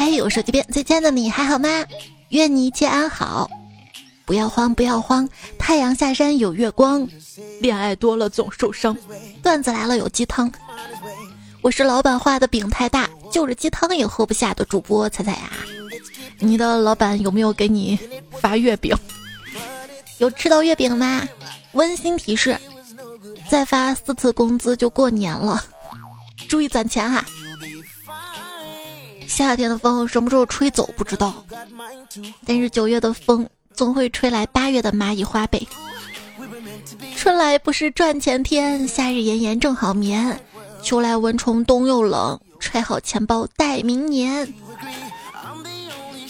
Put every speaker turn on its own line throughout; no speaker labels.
嘿，我手机边最亲爱的你还好吗？愿你一切安好。不要慌，不要慌，太阳下山有月光。恋爱多了总受伤。段子来了有鸡汤。我是老板画的饼太大，就是鸡汤也喝不下的主播彩彩呀。你的老板有没有给你发月饼？有吃到月饼吗？温馨提示：再发四次工资就过年了，注意攒钱哈。夏天的风什么时候吹走不知道，但是九月的风总会吹来八月的蚂蚁花呗。春来不是赚钱天，夏日炎炎正好眠。秋来蚊虫冬又冷，揣好钱包待明年。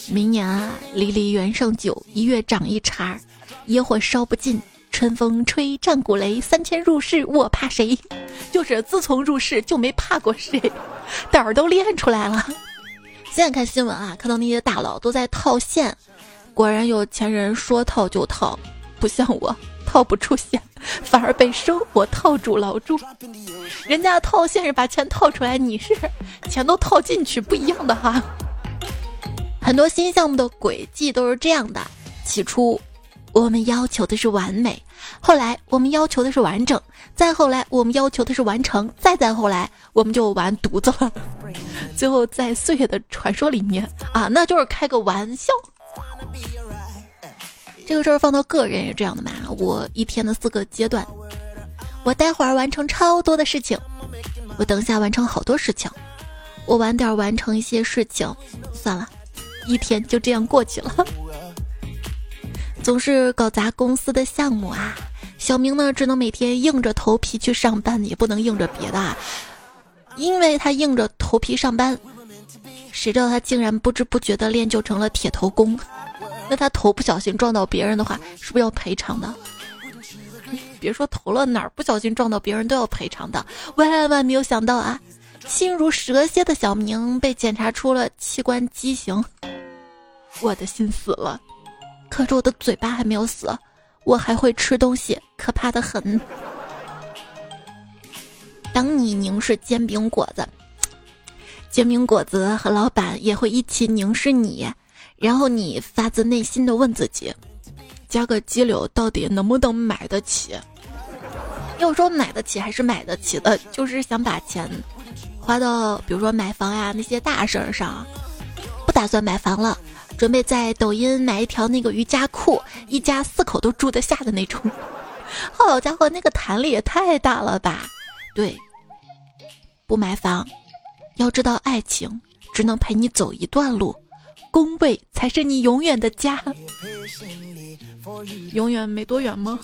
明年啊，离离原上酒，一月长一茬野火烧不尽，春风吹战鼓擂，三千入室我怕谁？就是自从入室就没怕过谁，胆儿都练出来了。现在看新闻啊，看到那些大佬都在套现，果然有钱人说套就套，不像我套不出现，反而被生活套住牢住。人家套现是把钱套出来，你是 钱都套进去，不一样的哈。很多新项目的轨迹都是这样的：起初我们要求的是完美，后来我们要求的是完整，再后来我们要求的是完成，再再后来我们就完犊子了。最后在岁月的传说里面啊，那就是开个玩笑。这个事儿放到个人也这样的嘛。我一天的四个阶段，我待会儿完成超多的事情，我等下完成好多事情，我晚点完成一些事情，算了，一天就这样过去了。总是搞砸公司的项目啊，小明呢只能每天硬着头皮去上班，也不能硬着别的。因为他硬着头皮上班，谁知道他竟然不知不觉的练就成了铁头功。那他头不小心撞到别人的话，是不是要赔偿的？别说头了，哪儿不小心撞到别人都要赔偿的。万万没有想到啊，心如蛇蝎的小明被检查出了器官畸形。我的心死了，可是我的嘴巴还没有死，我还会吃东西，可怕的很。当你凝视煎饼果子，煎饼果子和老板也会一起凝视你，然后你发自内心的问自己：加个鸡柳到底能不能买得起？要说买得起还是买得起的，就是想把钱花到比如说买房呀那些大事儿上，不打算买房了，准备在抖音买一条那个瑜伽裤，一家四口都住得下的那种。好 家伙，那个弹力也太大了吧！对，不买房，要知道爱情只能陪你走一段路，工位才是你永远的家。永远没多远吗？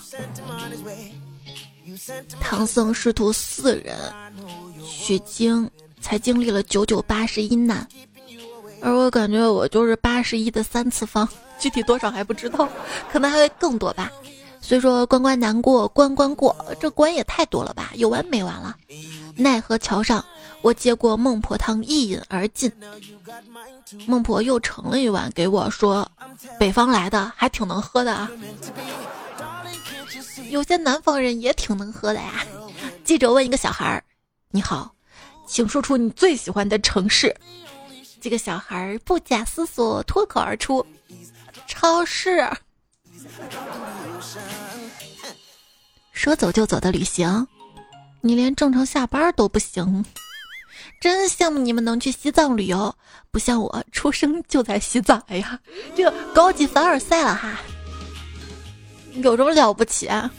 唐僧师徒四人，取经才经历了九九八十一难，而我感觉我就是八十一的三次方，具体多少还不知道，可能还会更多吧。所以说关关难过关关过，这关也太多了吧，有完没完了？奈何桥上，我接过孟婆汤一饮而尽。孟婆又盛了一碗给我，说：“北方来的还挺能喝的啊。”有些南方人也挺能喝的呀。记者问一个小孩：“你好，请说出你最喜欢的城市。”这个小孩不假思索脱口而出：“超市。”说走就走的旅行，你连正常下班都不行，真羡慕你们能去西藏旅游，不像我出生就在西藏。哎呀，这个高级凡尔赛了哈，有什么了不起啊？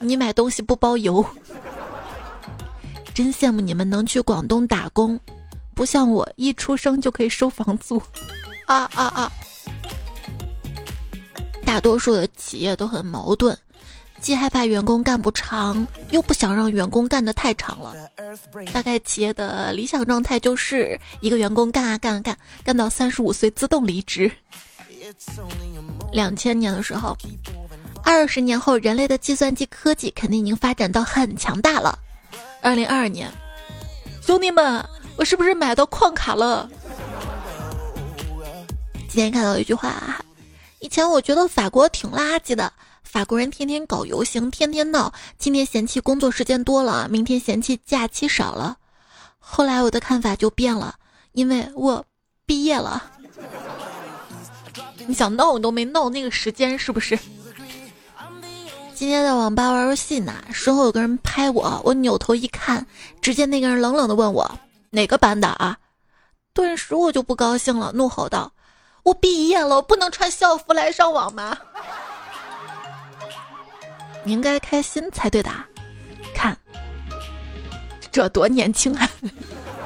你买东西不包邮，真羡慕你们能去广东打工，不像我一出生就可以收房租。啊啊啊！大多数的企业都很矛盾，既害怕员工干不长，又不想让员工干得太长了。大概企业的理想状态就是一个员工干啊干啊干，干到三十五岁自动离职。两千年的时候，二十年后人类的计算机科技肯定已经发展到很强大了。二零二二年，兄弟们，我是不是买到矿卡了？今天看到一句话啊。以前我觉得法国挺垃圾的，法国人天天搞游行，天天闹。今天嫌弃工作时间多了，明天嫌弃假期少了。后来我的看法就变了，因为我毕业了。你想闹你都没闹那个时间是不是？今天在网吧玩游戏呢，身后有个人拍我，我扭头一看，只见那个人冷冷的问我哪个班的啊？顿时我就不高兴了，怒吼道：“我毕业了，我不能穿校服来上网吗？”你应该开心才对的，看这多年轻啊！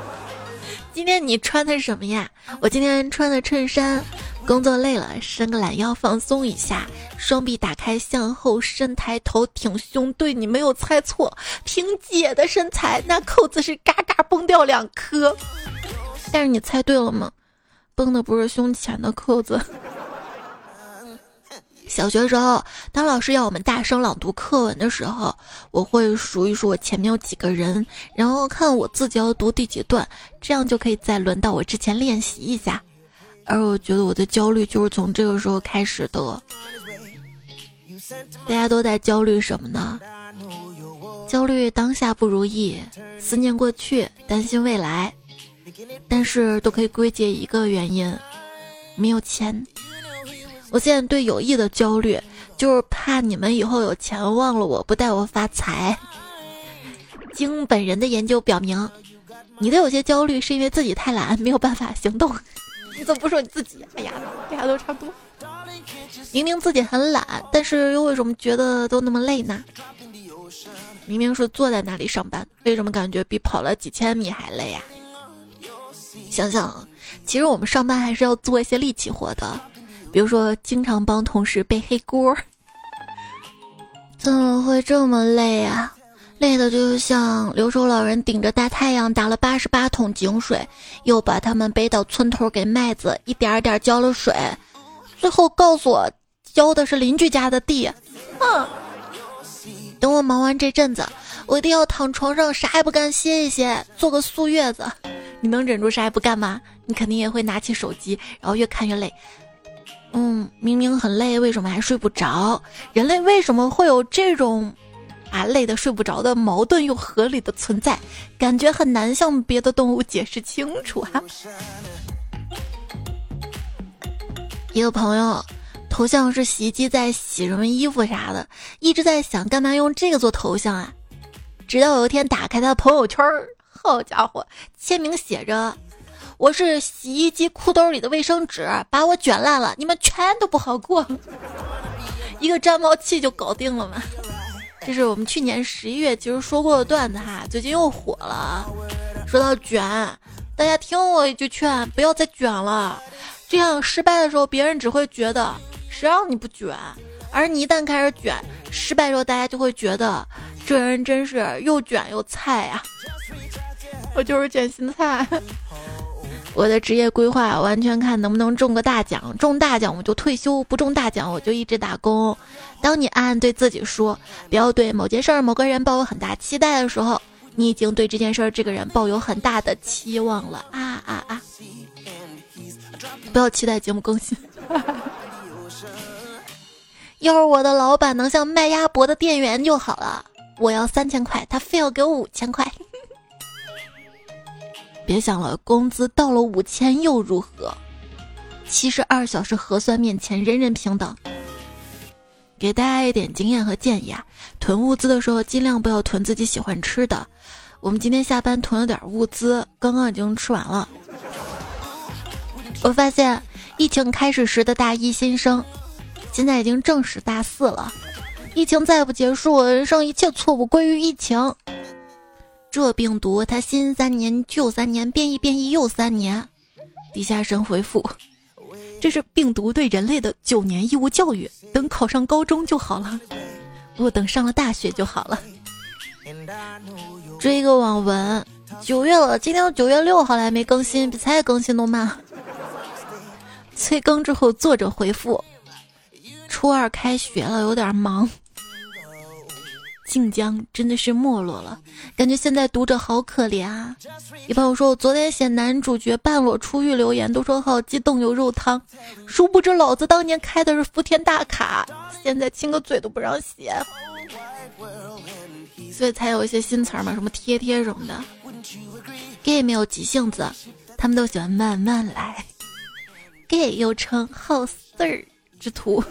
今天你穿的是什么呀？我今天穿的衬衫。工作累了，伸个懒腰放松一下，双臂打开向后伸，抬头挺胸。对你没有猜错，凭姐的身材，那扣子是嘎嘎崩掉两颗。但是你猜对了吗？崩的不是胸前的扣子。小学时候，当老师要我们大声朗读课文的时候，我会数一数我前面有几个人，然后看我自己要读第几段，这样就可以在轮到我之前练习一下。而我觉得我的焦虑就是从这个时候开始的。大家都在焦虑什么呢？焦虑当下不如意，思念过去，担心未来，但是都可以归结一个原因：没有钱。我现在对友谊的焦虑，就是怕你们以后有钱忘了我不带我发财。经本人的研究表明，你的有些焦虑是因为自己太懒，没有办法行动。你怎么不说你自己？哎呀，大家都差不多。明明自己很懒，但是又为什么觉得都那么累呢？明明是坐在那里上班，为什么感觉比跑了几千米还累呀？想想，其实我们上班还是要做一些力气活的，比如说经常帮同事背黑锅。怎么会这么累啊？累的就像留守老人顶着大太阳打了八十八桶井水，又把他们背到村头给麦子一点点浇了水，最后告诉我浇的是邻居家的地。哼！等我忙完这阵子，我一定要躺床上啥也不干歇一歇，做个素月子。你能忍住啥也不干吗？你肯定也会拿起手机，然后越看越累。嗯，明明很累，为什么还睡不着？人类为什么会有这种？啊，累得睡不着的矛盾又合理的存在，感觉很难向别的动物解释清楚哈。一个朋友头像是洗衣机在洗什么衣服啥的，一直在想干嘛用这个做头像啊。直到有一天打开他的朋友圈好家伙，签名写着：“我是洗衣机裤兜里的卫生纸，把我卷烂了，你们全都不好过。”一个粘毛器就搞定了嘛。这是我们去年十一月其实说过的段子哈，最近又火了。说到卷，大家听我一句劝，不要再卷了。这样失败的时候，别人只会觉得谁让你不卷，而你一旦开始卷，失败之后，大家就会觉得这人真是又卷又菜呀。我就是卷心菜。我的职业规划完全看能不能中个大奖，中大奖我就退休，不中大奖我就一直打工。当你暗暗对自己说不要对某件事儿、某个人抱有很大期待的时候，你已经对这件事儿、这个人抱有很大的期望了啊啊啊！不要期待节目更新。要是我的老板能像卖鸭脖的店员就好了，我要三千块，他非要给我五千块。别想了，工资到了五千又如何？七十二小时核酸面前，人人平等。给大家一点经验和建议啊，囤物资的时候尽量不要囤自己喜欢吃的。我们今天下班囤了点物资，刚刚已经吃完了。我发现疫情开始时的大一新生，现在已经正式大四了。疫情再不结束，人生一切错误归于疫情。这病毒它新三年旧三年变异变异又三年，地下神回复：这是病毒对人类的九年义务教育，等考上高中就好了，不等上了大学就好了。追个网文，九月了，今天都九月六号了还没更新，比才更新都慢。催更之后，作者回复：初二开学了，有点忙。晋江真的是没落了，感觉现在读者好可怜啊！有朋友说我昨天写男主角半裸出狱留言，都说好激动有肉汤，殊不知老子当年开的是福田大卡，现在亲个嘴都不让写，所以才有一些新词儿嘛，什么贴贴什么的。gay 没有急性子，他们都喜欢慢慢来。gay，又称好事儿之徒。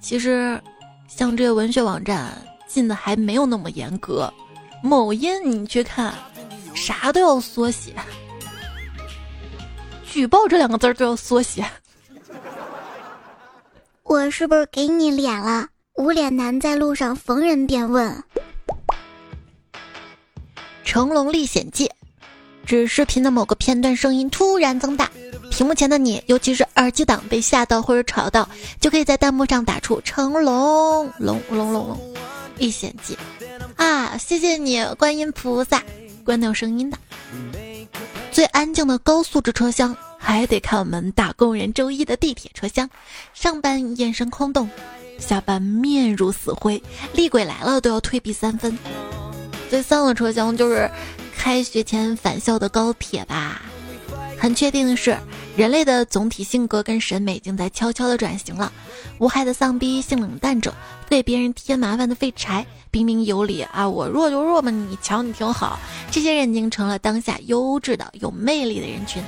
其实，像这些文学网站进的还没有那么严格。某音你去看，啥都要缩写，举报这两个字儿都要缩写。
我是不是给你脸了？无脸男在路上逢人便问。
成龙历险记，指视频的某个片段声音突然增大，屏幕前的你，尤其是耳机党被吓到或者吵到，就可以在弹幕上打出“成龙龙龙龙龙历险记”啊！谢谢你，观音菩萨，关掉声音的。最安静的高素质车厢。还得看我们打工人周一的地铁车厢，上班眼神空洞，下班面如死灰，厉鬼来了都要退避三分。最丧的车厢就是开学前返校的高铁吧。很确定的是，人类的总体性格跟审美已经在悄悄的转型了。无害的丧逼，性冷淡者，给别人添麻烦的废柴，彬彬有礼啊，我弱就弱嘛，你瞧你挺好。这些人已经成了当下优质的、有魅力的人群。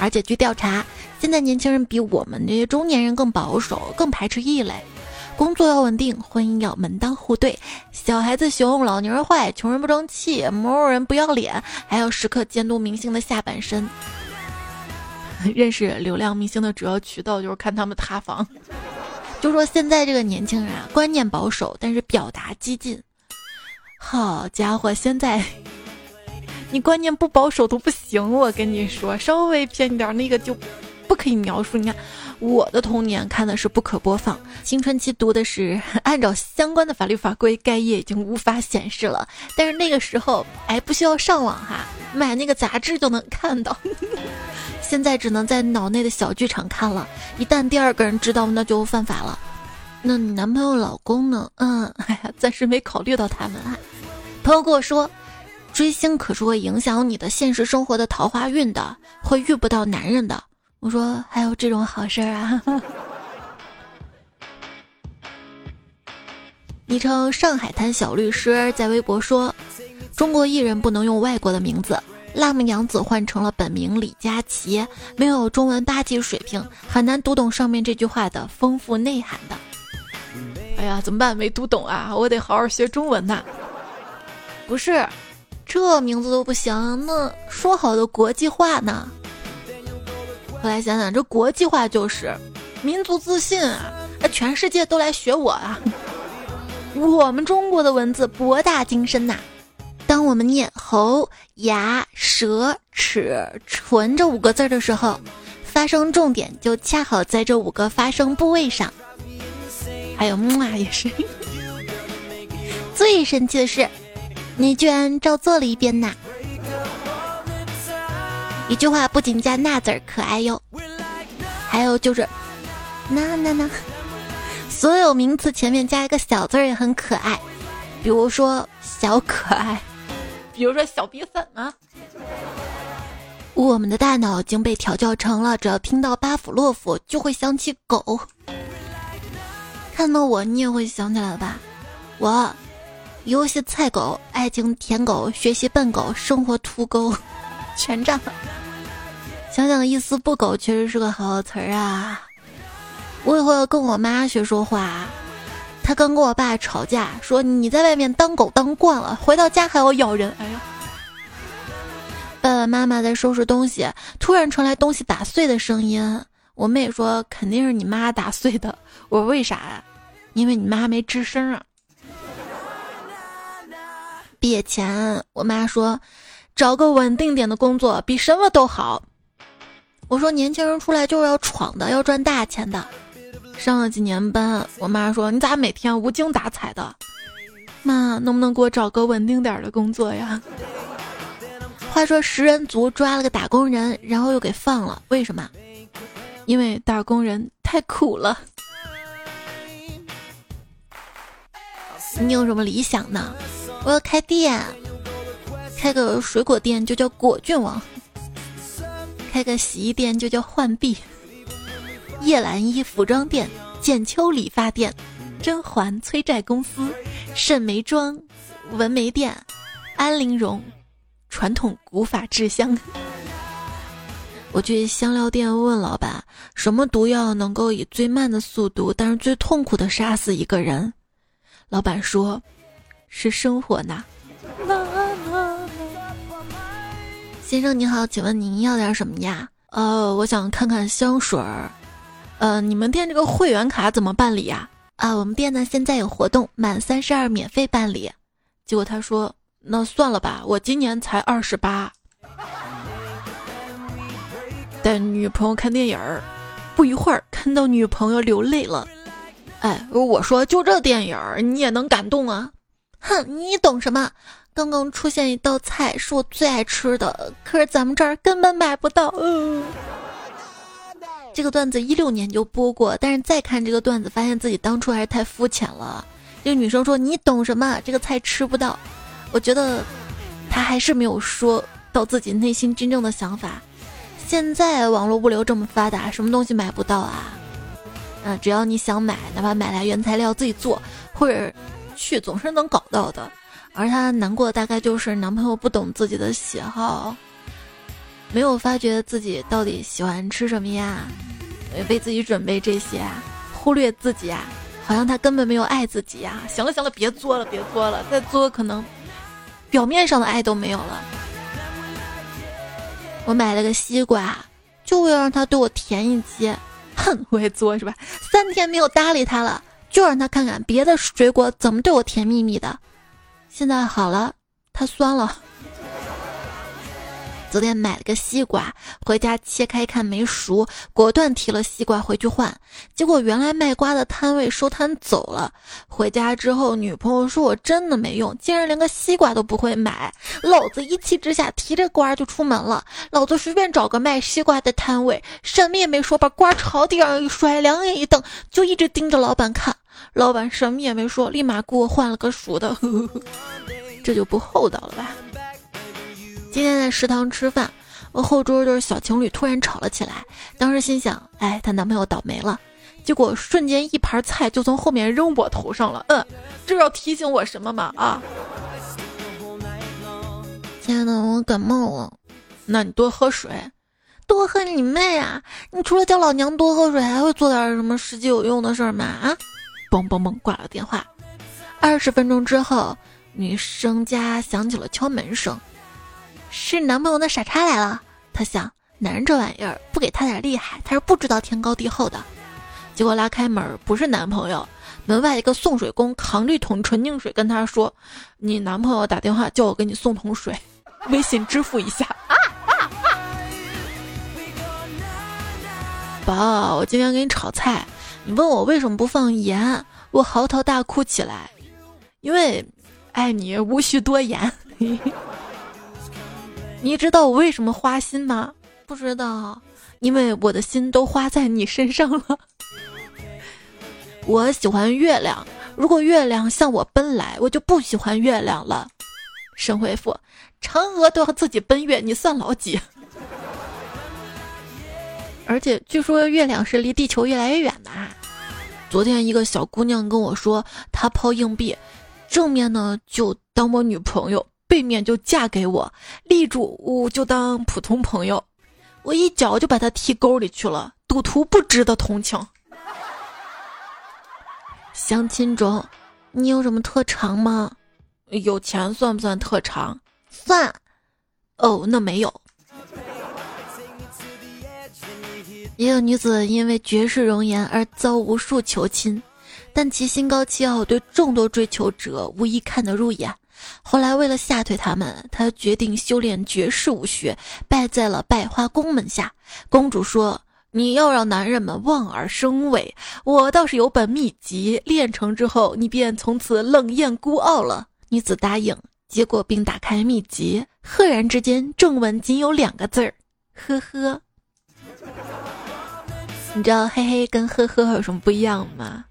而且据调查，现在年轻人比我们这些中年人更保守，更排斥异类。工作要稳定，婚姻要门当户对，小孩子熊，老年人坏，穷人不争气，某某人不要脸，还要时刻监督明星的下半身。认识流量明星的主要渠道就是看他们塌房。就说现在这个年轻人啊，观念保守，但是表达激进。好家伙，现在。你观念不保守都不行，我跟你说，稍微偏一点那个就不可以描述。你看，我的童年看的是不可播放，青春期读的是按照相关的法律法规，该页已经无法显示了。但是那个时候，哎，不需要上网哈，买那个杂志就能看到。现在只能在脑内的小剧场看了，一旦第二个人知道，那就犯法了。那你男朋友、老公呢？嗯，哎呀，暂时没考虑到他们啊。朋友跟我说。追星可是会影响你的现实生活的桃花运的，会遇不到男人的。我说还有这种好事儿啊！昵称上海滩小律师在微博说：“中国艺人不能用外国的名字，辣目洋子换成了本名李佳琦，没有中文八级水平，很难读懂上面这句话的丰富内涵的。”哎呀，怎么办？没读懂啊！我得好好学中文呐。不是。这名字都不行，那说好的国际化呢？后来想想，这国际化就是民族自信啊！全世界都来学我啊！我们中国的文字博大精深呐。当我们念头、牙、舌、齿、唇这五个字的时候，发声重点就恰好在这五个发声部位上。还有木啊，也是。最神奇的是。你居然照做了一遍呐！一句话不仅加“那”字儿可爱哟，还有就是“那那那”，所有名词前面加一个小字儿也很可爱，比如说“小可爱”，比如说“小鼻粉”啊。我们的大脑已经被调教成了，只要听到巴甫洛夫就会想起狗。看到我，你也会想起来吧？我。游戏菜狗，爱情舔狗，学习笨狗，生活土狗，全占了。想想一丝不苟，确实是个好词儿啊！我以后要跟我妈学说话。他刚跟我爸吵架，说你在外面当狗当惯了，回到家还要咬人。哎呀！爸爸妈妈在收拾东西，突然传来东西打碎的声音。我妹说肯定是你妈打碎的。我说为啥呀？因为你妈没吱声啊。毕业前，我妈说，找个稳定点的工作比什么都好。我说，年轻人出来就是要闯的，要赚大钱的。上了几年班，我妈说，你咋每天无精打采的？妈，能不能给我找个稳定点的工作呀？话说，食人族抓了个打工人，然后又给放了，为什么？因为打工人太苦了。你有什么理想呢？我要开店，开个水果店就叫果郡王，开个洗衣店就叫浣碧，叶澜依服装店、简秋理发店、甄嬛催债公司、沈眉庄、纹眉店、安陵容传统古法制香。我去香料店问老板，什么毒药能够以最慢的速度，但是最痛苦的杀死一个人？老板说，是生活呐。先生你好，请问您要点什么呀？呃，我想看看香水儿。呃，你们店这个会员卡怎么办理呀？啊，我们店呢现在有活动，满三十二免费办理。结果他说，那算了吧，我今年才二十八。带女朋友看电影儿，不一会儿看到女朋友流泪了。哎，我说就这电影儿你也能感动啊？
哼，你懂什么？刚刚出现一道菜是我最爱吃的，可是咱们这儿根本买不到。
这个段子一六年就播过，但是再看这个段子，发现自己当初还是太肤浅了。这个女生说：“你懂什么？这个菜吃不到。”我觉得她还是没有说到自己内心真正的想法。现在网络物流这么发达，什么东西买不到啊？嗯，只要你想买，哪怕买来原材料自己做，或者去，总是能搞到的。而她难过的大概就是男朋友不懂自己的喜好，没有发觉自己到底喜欢吃什么呀，为自己准备这些，忽略自己啊，好像他根本没有爱自己呀。行了行了，别作了，别作了，再作可能表面上的爱都没有了。我买了个西瓜，就为了让他对我甜一些。哼，我也作是吧？三天没有搭理他了，就让他看看别的水果怎么对我甜蜜蜜的。现在好了，他酸了。昨天买了个西瓜，回家切开一看没熟，果断提了西瓜回去换。结果原来卖瓜的摊位收摊走了。回家之后，女朋友说我真的没用，竟然连个西瓜都不会买。老子一气之下提着瓜就出门了。老子随便找个卖西瓜的摊位，什么也没说，把瓜朝地上一摔，两眼一瞪，就一直盯着老板看。老板什么也没说，立马给我换了个熟的。呵呵这就不厚道了吧？今天在食堂吃饭，我后桌就是小情侣突然吵了起来。当时心想，哎，她男朋友倒霉了。结果瞬间一盘菜就从后面扔我头上了。嗯，这要提醒我什么吗？啊，
亲爱的，我感冒了。
那你多喝水，
多喝你妹啊！你除了叫老娘多喝水，还会做点什么实际有用的事儿吗？啊！
嘣嘣嘣，挂了电话。二十分钟之后，女生家响起了敲门声。是男朋友的傻叉来了，他想，男人这玩意儿不给他点厉害，他是不知道天高地厚的。结果拉开门，不是男朋友，门外一个送水工扛着一桶纯净水跟他说：“你男朋友打电话叫我给你送桶水，微信支付一下。”啊啊啊！宝，我今天给你炒菜，你问我为什么不放盐，我嚎啕大哭起来，因为爱你无需多言。你知道我为什么花心吗？
不知道，
因为我的心都花在你身上了。我喜欢月亮，如果月亮向我奔来，我就不喜欢月亮了。神回复：嫦娥都要自己奔月，你算老几？而且据说月亮是离地球越来越远的啊。昨天一个小姑娘跟我说，她抛硬币，正面呢就当我女朋友。背面就嫁给我，立住我就当普通朋友，我一脚就把他踢沟里去了。赌徒不值得同情。相亲中，你有什么特长吗？有钱算不算特长？
算。
哦，那没有。也有女子因为绝世容颜而遭无数求亲，但其心高气傲，对众多追求者无一看得入眼。后来，为了吓退他们，他决定修炼绝世武学，拜在了百花宫门下。公主说：“你要让男人们望而生畏，我倒是有本秘籍，练成之后，你便从此冷艳孤傲了。”女子答应，结果并打开秘籍，赫然之间，正文仅有两个字儿：“呵呵。”你知道“嘿嘿”跟“呵呵”有什么不一样吗？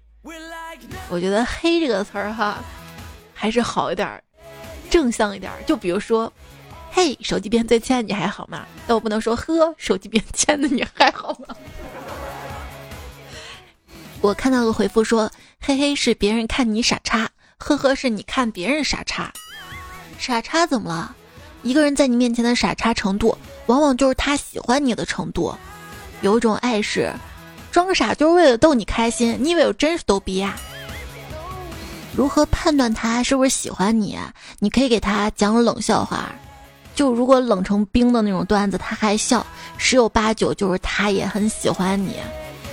我觉得“嘿”这个词儿哈，还是好一点儿。正向一点儿，就比如说，嘿，手机边最亲爱的你还好吗？但我不能说呵，手机边亲爱的你还好吗？我看到个回复说，嘿嘿是别人看你傻叉，呵呵是你看别人傻叉。傻叉怎么了？一个人在你面前的傻叉程度，往往就是他喜欢你的程度。有一种爱是，装傻就是为了逗你开心，你以为我真是逗逼呀？如何判断他是不是喜欢你？你可以给他讲冷笑话，就如果冷成冰的那种段子，他还笑，十有八九就是他也很喜欢你。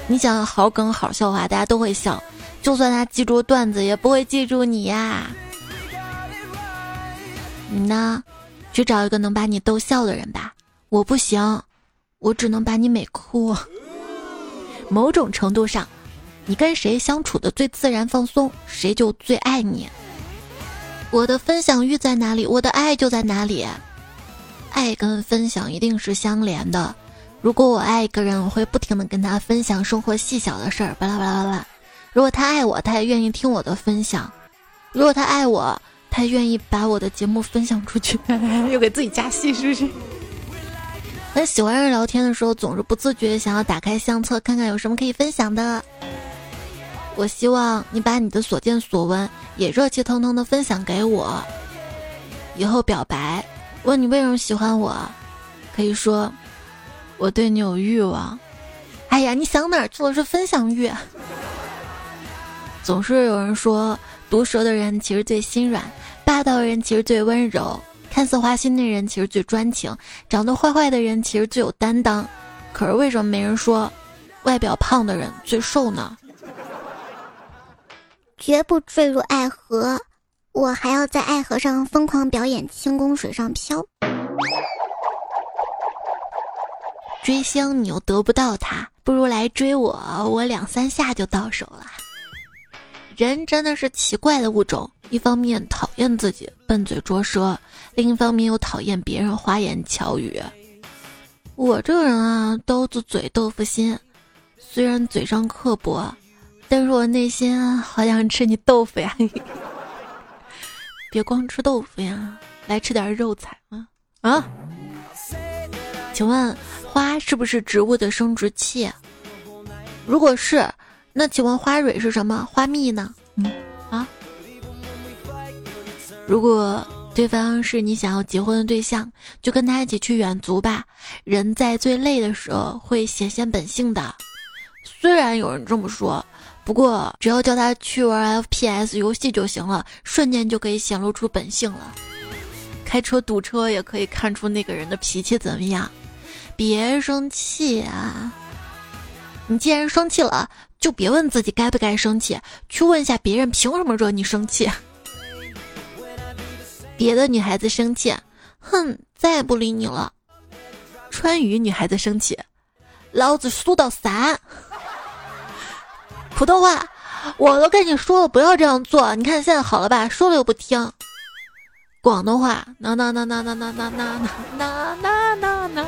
你讲好梗好笑话，大家都会笑，就算他记住段子，也不会记住你呀。你呢？去找一个能把你逗笑的人吧。我不行，我只能把你美哭。某种程度上，你跟谁相处的最自然放松，谁就最爱你。我的分享欲在哪里，我的爱就在哪里。爱跟分享一定是相连的。如果我爱一个人，我会不停的跟他分享生活细小的事儿，巴拉巴拉巴拉。如果他爱我，他也愿意听我的分享。如果他爱我。他愿意把我的节目分享出去，又给自己加戏，是不是？和喜欢人聊天的时候，总是不自觉想要打开相册，看看有什么可以分享的。我希望你把你的所见所闻也热气腾腾的分享给我。以后表白，问你为什么喜欢我，可以说我对你有欲望。哎呀，你想哪儿去了？是分享欲。总是有人说，毒舌的人其实最心软。霸道的人其实最温柔，看似花心的人其实最专情，长得坏坏的人其实最有担当。可是为什么没人说，外表胖的人最瘦呢？
绝不坠入爱河，我还要在爱河上疯狂表演轻功，水上漂。
追星你又得不到他，不如来追我，我两三下就到手了。人真的是奇怪的物种，一方面讨厌自己笨嘴拙舌，另一方面又讨厌别人花言巧语。我这个人啊，刀子嘴豆腐心，虽然嘴上刻薄，但是我内心好想吃你豆腐呀！别光吃豆腐呀，来吃点肉菜啊啊！请问花是不是植物的生殖器？如果是。那请问花蕊是什么？花蜜呢？嗯。如果对方是你想要结婚的对象，就跟他一起去远足吧。人在最累的时候会显现本性的。虽然有人这么说，不过只要叫他去玩 FPS 游戏就行了，瞬间就可以显露出本性了。开车堵车也可以看出那个人的脾气怎么样。别生气啊！你既然生气了。就别问自己该不该生气，去问一下别人凭什么惹你生气。别的女孩子生气，哼，再也不理你了。川渝女孩子生气，老子输到三。普通话，我都跟你说了不要这样做，你看现在好了吧？说了又不听。广东话，那那那那那那那那那那那那。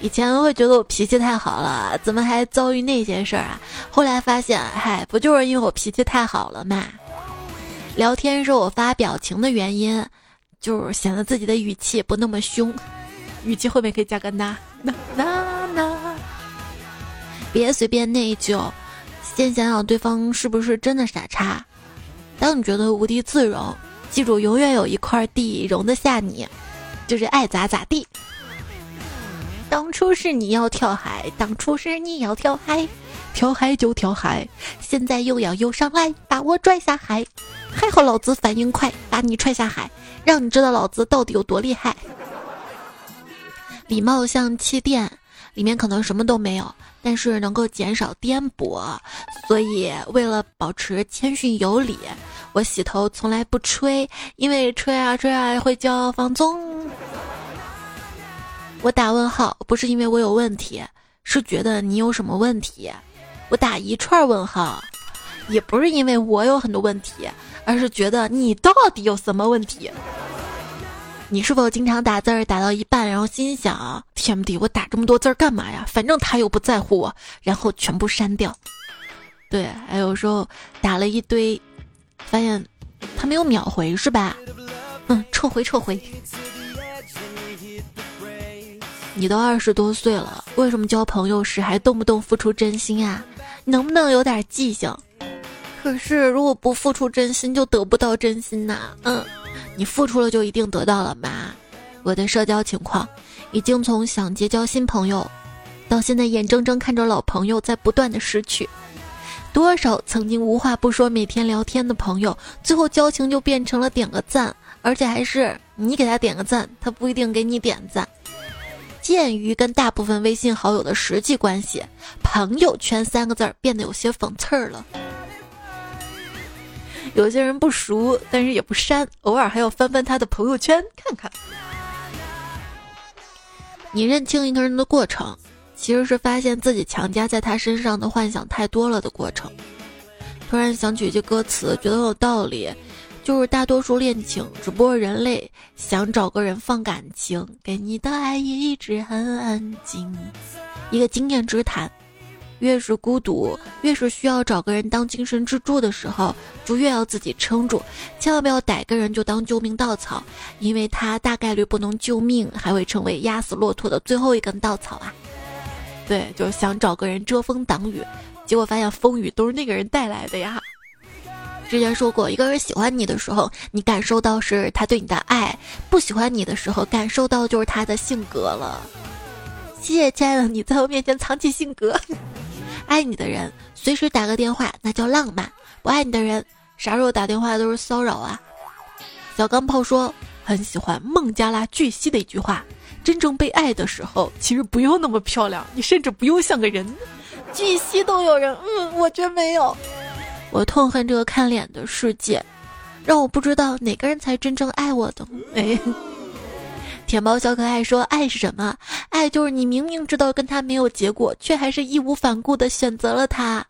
以前会觉得我脾气太好了，怎么还遭遇那些事儿啊？后来发现，嗨，不就是因为我脾气太好了嘛？聊天时我发表情的原因，就是显得自己的语气不那么凶，语气后面可以加个那那那那，别随便内疚，先想想对方是不是真的傻叉。当你觉得无地自容，记住永远有一块地容得下你，就是爱咋咋地。当初是你要跳海，当初是你要跳海，跳海就跳海，现在又要游上来把我拽下海，还好老子反应快，把你踹下海，让你知道老子到底有多厉害。礼貌像气垫，里面可能什么都没有，但是能够减少颠簸，所以为了保持谦逊有礼，我洗头从来不吹，因为吹啊吹啊会叫放纵。我打问号不是因为我有问题，是觉得你有什么问题。我打一串问号，也不是因为我有很多问题，而是觉得你到底有什么问题。你是否经常打字儿打到一半，然后心想：天不地，我打这么多字儿干嘛呀？反正他又不在乎我，然后全部删掉。对，还有时候打了一堆，发现他没有秒回，是吧？嗯，撤回，撤回。你都二十多岁了，为什么交朋友时还动不动付出真心啊？能不能有点记性？可是如果不付出真心，就得不到真心呐。嗯，你付出了就一定得到了吗？我的社交情况已经从想结交新朋友，到现在眼睁睁看着老朋友在不断的失去。多少曾经无话不说、每天聊天的朋友，最后交情就变成了点个赞，而且还是你给他点个赞，他不一定给你点赞。鉴于跟大部分微信好友的实际关系，朋友圈三个字儿变得有些讽刺儿了。有些人不熟，但是也不删，偶尔还要翻翻他的朋友圈看看。你认清一个人的过程，其实是发现自己强加在他身上的幻想太多了的过程。突然想起一句歌词，觉得很有道理。就是大多数恋情，只不过人类想找个人放感情，给你的爱一直很安静。一个经验之谈，越是孤独，越是需要找个人当精神支柱的时候，就越要自己撑住，千万不要逮个人就当救命稻草，因为他大概率不能救命，还会成为压死骆驼的最后一根稻草啊！对，就是想找个人遮风挡雨，结果发现风雨都是那个人带来的呀。之前说过，一个人喜欢你的时候，你感受到是他对你的爱；不喜欢你的时候，感受到就是他的性格了。谢谢亲爱的你在我面前藏起性格。爱你的人随时打个电话，那叫浪漫；不爱你的人，啥时候打电话都是骚扰啊。小钢炮说很喜欢孟加拉巨蜥的一句话：真正被爱的时候，其实不用那么漂亮，你甚至不用像个人。巨蜥都有人，嗯，我真没有。我痛恨这个看脸的世界，让我不知道哪个人才真正爱我的。哎，甜包小可爱说：“爱是什么？爱就是你明明知道跟他没有结果，却还是义无反顾的选择了他。”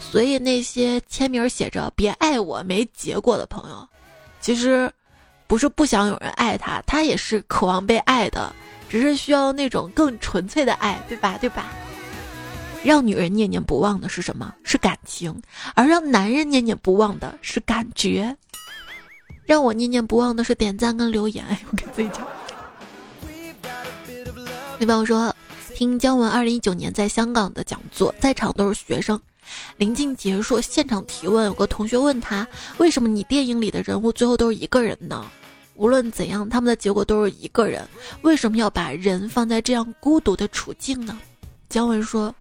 所以那些签名写着“别爱我没结果”的朋友，其实不是不想有人爱他，他也是渴望被爱的，只是需要那种更纯粹的爱，对吧？对吧？让女人念念不忘的是什么？是感情，而让男人念念不忘的是感觉。让我念念不忘的是点赞跟留言。我给自己讲。那朋友说，听姜文二零一九年在香港的讲座，在场都是学生。临近结束，现场提问，有个同学问他：为什么你电影里的人物最后都是一个人呢？无论怎样，他们的结果都是一个人。为什么要把人放在这样孤独的处境呢？姜文说。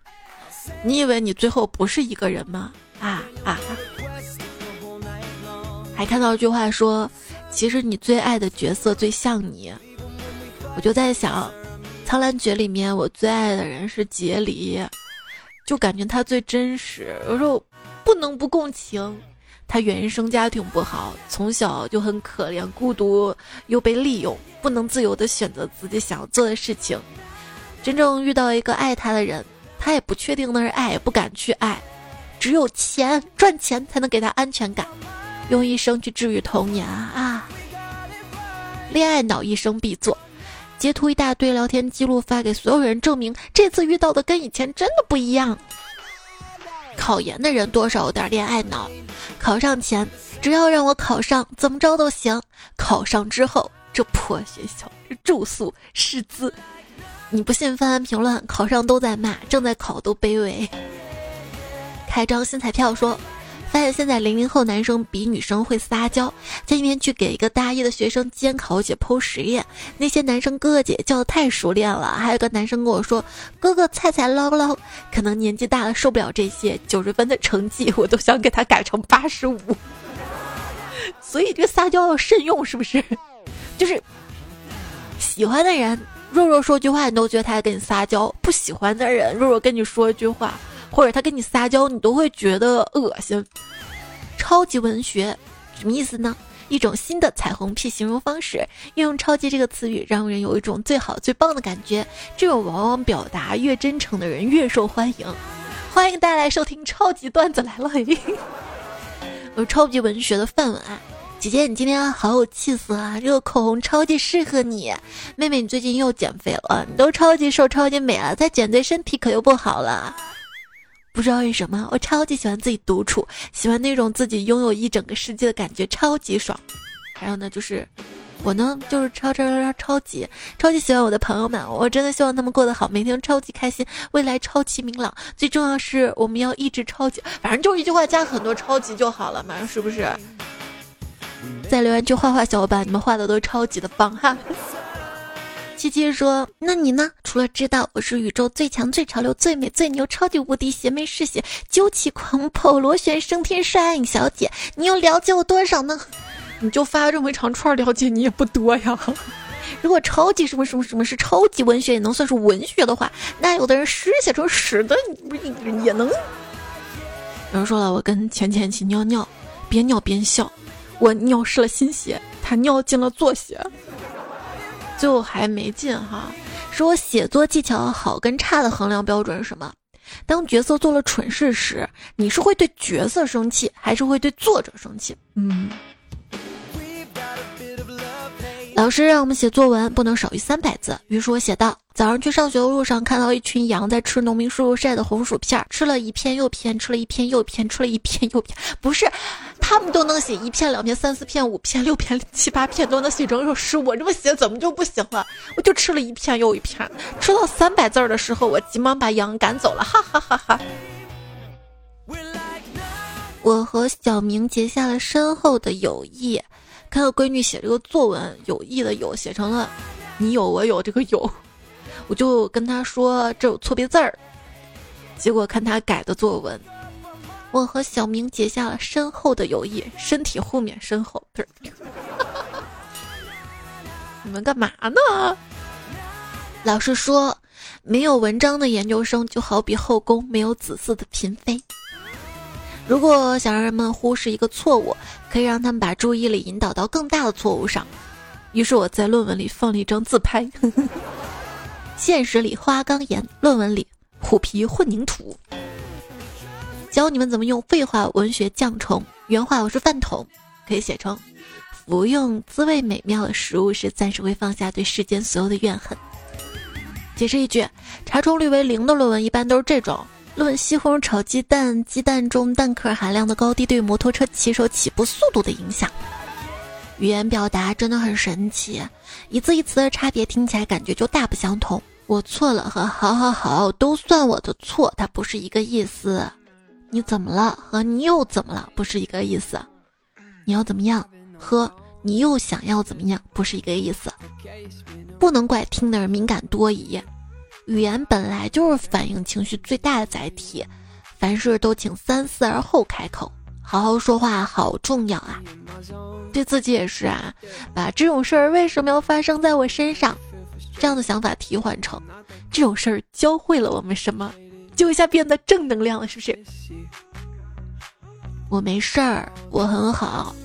你以为你最后不是一个人吗？啊啊！还看到一句话说，其实你最爱的角色最像你。我就在想，《苍兰诀》里面我最爱的人是杰里，就感觉他最真实。有时候不能不共情。他原生家庭不好，从小就很可怜，孤独又被利用，不能自由的选择自己想要做的事情。真正遇到一个爱他的人。他也不确定那是爱，也不敢去爱，只有钱赚钱才能给他安全感，用一生去治愈童年啊！恋爱脑一生必做，截图一大堆聊天记录发给所有人，证明这次遇到的跟以前真的不一样。考研的人多少有点恋爱脑，考上前只要让我考上，怎么着都行。考上之后，这破学校，这住宿、师资。你不信？翻翻评论，考上都在骂，正在考都卑微。开张新彩票说，发现现在零零后男生比女生会撒娇。前几天去给一个大一的学生监考解剖实验，那些男生哥哥姐叫的太熟练了。还有个男生跟我说：“哥哥菜菜捞捞。”可能年纪大了受不了这些，九十分的成绩我都想给他改成八十五。所以这个撒娇要慎用，是不是？就是喜欢的人。弱弱说句话，你都觉得他在跟你撒娇；不喜欢的人，弱弱跟你说一句话，或者他跟你撒娇，你都会觉得恶心。超级文学什么意思呢？一种新的彩虹屁形容方式，运用“超级”这个词语，让人有一种最好最棒的感觉。这种往往表达越真诚的人越受欢迎。欢迎大家来收听超级段子来了，有超级文学的范文啊。姐姐，你今天好有气色啊！这个口红超级适合你。妹妹，你最近又减肥了，你都超级瘦、超级美了，再减对身体可又不好了。不知道为什么，我超级喜欢自己独处，喜欢那种自己拥有一整个世界的感觉，超级爽。还有呢，就是我呢，就是超超超超级超级喜欢我的朋友们，我真的希望他们过得好，每天超级开心，未来超级明朗。最重要是，我们要一直超级，反正就一句话加很多超级就好了嘛，是不是？在留言区画画小伙伴，你们画的都超级的棒哈。七七说：“那你呢？除了知道我是宇宙最强、最潮流、最美、最牛、超级无敌邪魅嗜血、究极狂跑、螺旋升天帅影小姐，你又了解我多少呢？你就发这么一长串，了解你也不多呀。如果超级什么什么什么是超级文学也能算是文学的话，那有的人诗写成屎的，不也能？有人说了，我跟钱钱一起尿尿，边尿边笑，我尿湿了新鞋，他尿进了左鞋。”最后还没进哈，说写作技巧好跟差的衡量标准是什么？当角色做了蠢事时，你是会对角色生气，还是会对作者生气？嗯。老师让我们写作文不能少于三百字，于是我写道：早上去上学的路上，看到一群羊在吃农民叔叔晒的红薯片，吃了一片又片，吃了一片又片，吃了一片又片。不是，他们都能写一片、两片、三四片、五片、六片、七八片，都能写成首诗。我这么写怎么就不行了？我就吃了一片又一片，吃到三百字的时候，我急忙把羊赶走了，哈哈哈哈。我和小明结下了深厚的友谊。他的闺女写这个作文，有意的有写成了“你有我有”这个有，我就跟她说这有错别字儿。结果看她改的作文，我和小明结下了深厚的友谊，身体后面深厚，不是？你们干嘛呢？老师说，没有文章的研究生就好比后宫没有子嗣的嫔妃。如果想让人们忽视一个错误，可以让他们把注意力引导到更大的错误上。于是我在论文里放了一张自拍，现实里花岗岩，论文里虎皮混凝土。教你们怎么用废话文学降虫。原话我是饭桶，可以写成：服用滋味美妙的食物时，暂时会放下对世间所有的怨恨。解释一句：查重率为零的论文一般都是这种。论西红柿炒鸡蛋，鸡蛋中蛋壳含量的高低对摩托车骑手起步速度的影响。语言表达真的很神奇，一字一词的差别听起来感觉就大不相同。我错了和好好好都算我的错，它不是一个意思。你怎么了和你又怎么了不是一个意思。你要怎么样和你又想要怎么样不是一个意思。不能怪听的人敏感多疑。语言本来就是反映情绪最大的载体，凡事都请三思而后开口，好好说话好重要啊！对自己也是啊，把这种事儿为什么要发生在我身上这样的想法替换成这种事儿教会了我们什么，就一下变得正能量了，是不是？我没事儿，我很好。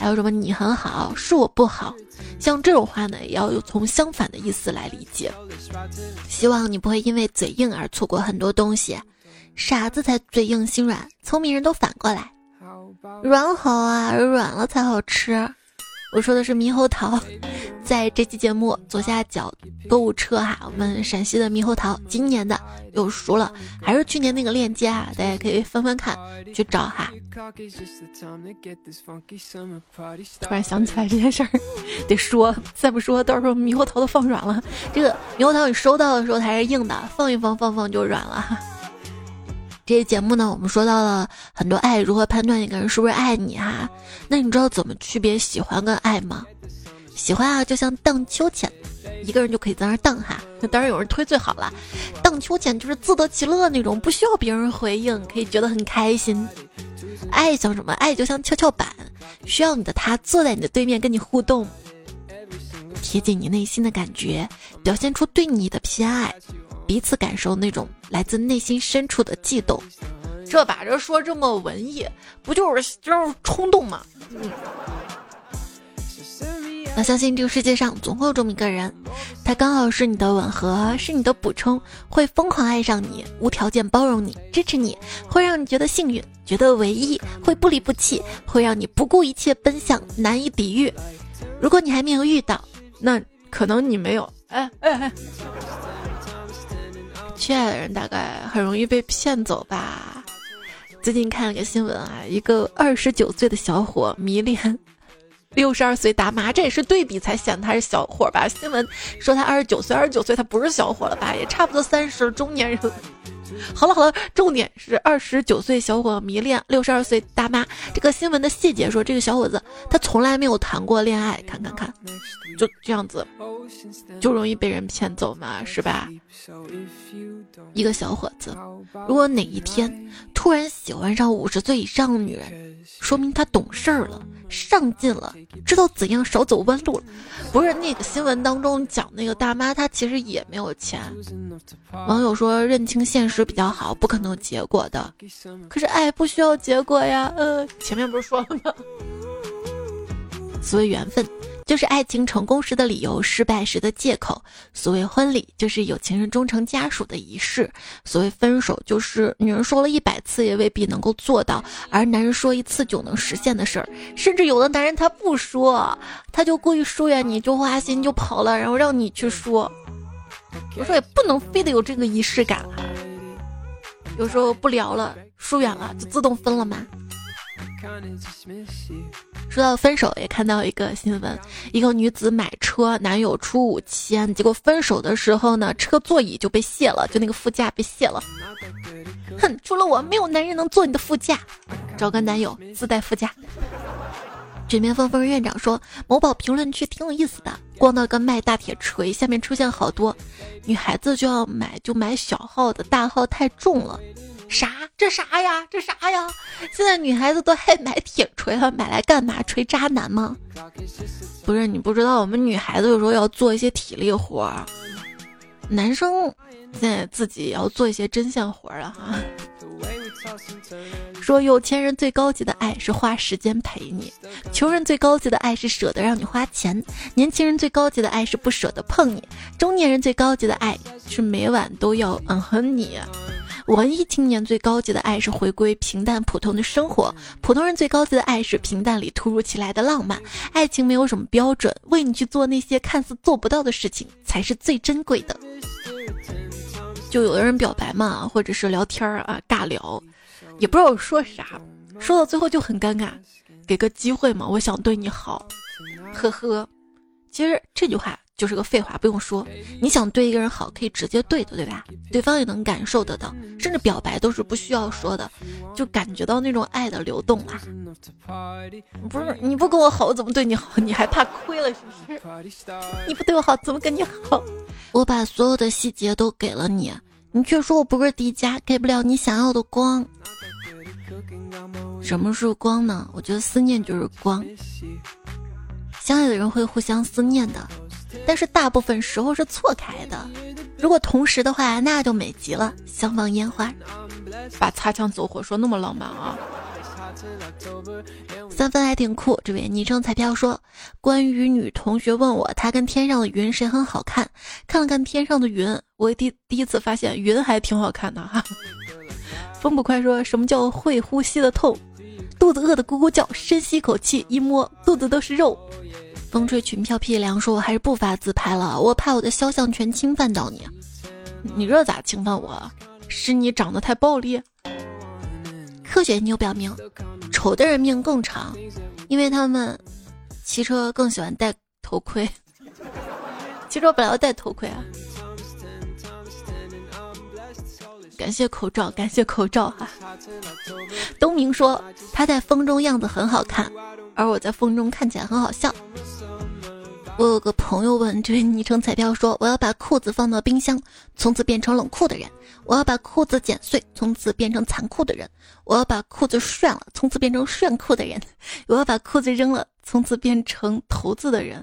还有什么？你很好，是我不好。像这种话呢，也要有从相反的意思来理解。希望你不会因为嘴硬而错过很多东西。傻子才嘴硬心软，聪明人都反过来。软好啊，软了才好吃。我说的是猕猴桃，在这期节目左下角购物车哈，我们陕西的猕猴桃今年的又熟了，还是去年那个链接哈，大家可以翻翻看，去找哈。突然想起来这件事儿，得说，再不说到时候猕猴桃都放软了。这个猕猴桃你收到的时候它是硬的，放一放放放就软了。这期节目呢，我们说到了很多爱如何判断一个人是不是爱你哈？那你知道怎么区别喜欢跟爱吗？喜欢啊，就像荡秋千，一个人就可以在那荡哈。那当然有人推最好了，荡秋千就是自得其乐那种，不需要别人回应，可以觉得很开心。爱像什么？爱就像跷跷板，需要你的他坐在你的对面跟你互动，贴近你内心的感觉，表现出对你的偏爱。彼此感受那种来自内心深处的悸动，这把这说这么文艺，不就是就是冲动吗？嗯。要相信这个世界上总会有这么一个人，他刚好是你的吻合，是你的补充，会疯狂爱上你，无条件包容你，支持你，会让你觉得幸运，觉得唯一，会不离不弃，会让你不顾一切奔向，难以抵御。如果你还没有遇到，那可能你没有。哎哎哎。缺爱的人大概很容易被骗走吧。最近看了个新闻啊，一个二十九岁的小伙迷恋六十二岁大妈，这也是对比才显得他是小伙吧？新闻说他二十九岁，二十九岁他不是小伙了吧？也差不多三十中年人。好了好了，重点是二十九岁小伙迷恋六十二岁大妈。这个新闻的细节说，这个小伙子他从来没有谈过恋爱，看看看，就这样子，就容易被人骗走嘛，是吧？一个小伙子，如果哪一天突然喜欢上五十岁以上的女人，说明他懂事儿了，上进了，知道怎样少走弯路了。不是那个新闻当中讲那个大妈，她其实也没有钱。网友说认清现实比较好，不可能有结果的。可是爱不需要结果呀，呃，前面不是说了吗？所谓缘分。就是爱情成功时的理由，失败时的借口。所谓婚礼，就是有情人终成家属的仪式；所谓分手，就是女人说了一百次也未必能够做到，而男人说一次就能实现的事儿。甚至有的男人他不说，他就故意疏远你，就花心就跑了，然后让你去说。我说也不能非得有这个仪式感啊。有时候不聊了，疏远了，就自动分了吗？说到分手，也看到一个新闻：一个女子买车，男友出五千，结果分手的时候呢，车座椅就被卸了，就那个副驾被卸了。哼，除了我，没有男人能坐你的副驾，找个男友自带副驾。卷边风风院长说，某宝评论区挺有意思的，逛到个卖大铁锤，下面出现好多女孩子就要买，就买小号的，大号太重了。啥？这啥呀？这啥呀？现在女孩子都爱买铁锤了，买来干嘛？锤渣男吗？不是，你不知道，我们女孩子有时候要做一些体力活儿，男生现在自己也要做一些针线活了哈。说有钱人最高级的爱是花时间陪你，穷人最高级的爱是舍得让你花钱，年轻人最高级的爱是不舍得碰你，中年人最高级的爱是每晚都要嗯哼你。文艺青年最高级的爱是回归平淡普通的生活，普通人最高级的爱是平淡里突如其来的浪漫。爱情没有什么标准，为你去做那些看似做不到的事情才是最珍贵的。就有的人表白嘛，或者是聊天儿啊，尬聊，也不知道说啥，说到最后就很尴尬。给个机会嘛，我想对你好，呵呵。其实这句话。就是个废话，不用说。你想对一个人好，可以直接对的，对吧？对方也能感受得到，甚至表白都是不需要说的，就感觉到那种爱的流动啊。不是你不跟我好，我怎么对你好？你还怕亏了是不是？你不对我好，怎么跟你好？我把所有的细节都给了你，你却说我不是迪迦，给不了你想要的光。什么是光呢？我觉得思念就是光。相爱的人会互相思念的。但是大部分时候是错开的，如果同时的话，那就美极了。相放烟花，把擦枪走火说那么浪漫啊！三分还挺酷。这位昵称彩票说，关于女同学问我，她跟天上的云谁很好看？看了看天上的云，我第第一次发现云还挺好看的哈。风不快说什么叫会呼吸的痛？肚子饿的咕咕叫，深吸一口气，一摸肚子都是肉。风吹裙飘屁凉，说我还是不发自拍了，我怕我的肖像权侵犯到你。你这咋侵犯我？是你长得太暴力？科学研究表明，丑的人命更长，因为他们骑车更喜欢戴头盔。骑车本来要戴头盔啊。感谢口罩，感谢口罩哈。东明说他在风中样子很好看，而我在风中看起来很好笑。我有个朋友问这位昵称彩票说：“我要把裤子放到冰箱，从此变成冷酷的人；我要把裤子剪碎，从此变成残酷的人；我要把裤子涮了，从此变成炫酷的人；我要把裤子扔了，从此变成头子的人。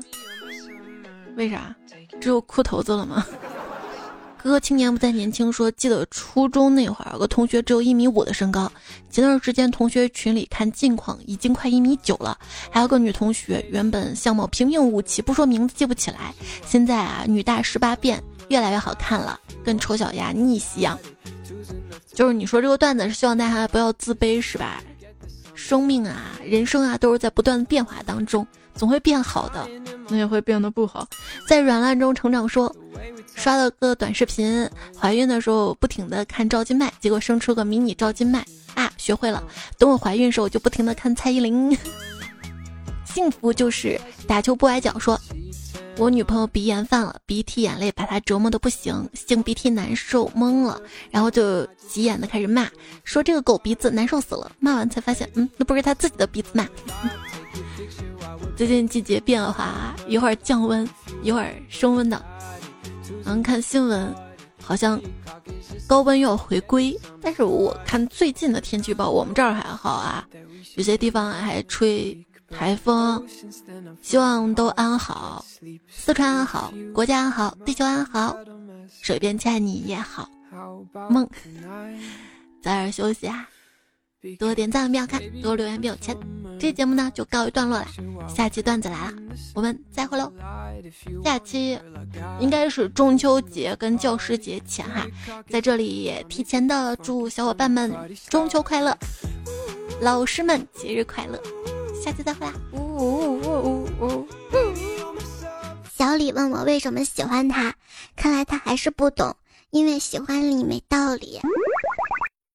为啥？只有裤头子了吗？”哥，青年不再年轻。说记得初中那会儿，有个同学只有一米五的身高。前段时间同学群里看近况，已经快一米九了。还有个女同学，原本相貌平平无奇，不说名字记不起来。现在啊，女大十八变，越来越好看了，跟丑小鸭逆袭一样。就是你说这个段子是希望大家不要自卑，是吧？生命啊，人生啊，都是在不断的变化当中，总会变好的，那也会变得不好。在软烂中成长。说。刷了个短视频，怀孕的时候不停的看赵今麦，结果生出个迷你赵今麦啊，学会了。等我怀孕时候，我就不停的看蔡依林。幸福就是打球不崴脚。说我女朋友鼻炎犯了，鼻涕眼泪把她折磨的不行，擤鼻涕难受懵了，然后就急眼的开始骂，说这个狗鼻子难受死了。骂完才发现，嗯，那不是她自己的鼻子吗？最近季节变化，一会儿降温，一会儿升温的。然后，看新闻，好像高温又要回归，但是我看最近的天气预报，我们这儿还好啊，有些地方还吹。台风，希望都安好，四川安好，国家安好，地球安好，水边亲爱你也好，梦，早点休息啊，多点赞不要看，多留言不有钱。这节目呢就告一段落了，下期段子来了，我们再会喽。下期应该是中秋节跟教师节前哈，在这里也提前的祝小伙伴们中秋快乐，老师们节日快乐。下期再会啦！呜呜呜呜呜！
小李问我为什么喜欢他，看来他还是不懂，因为喜欢你没道理。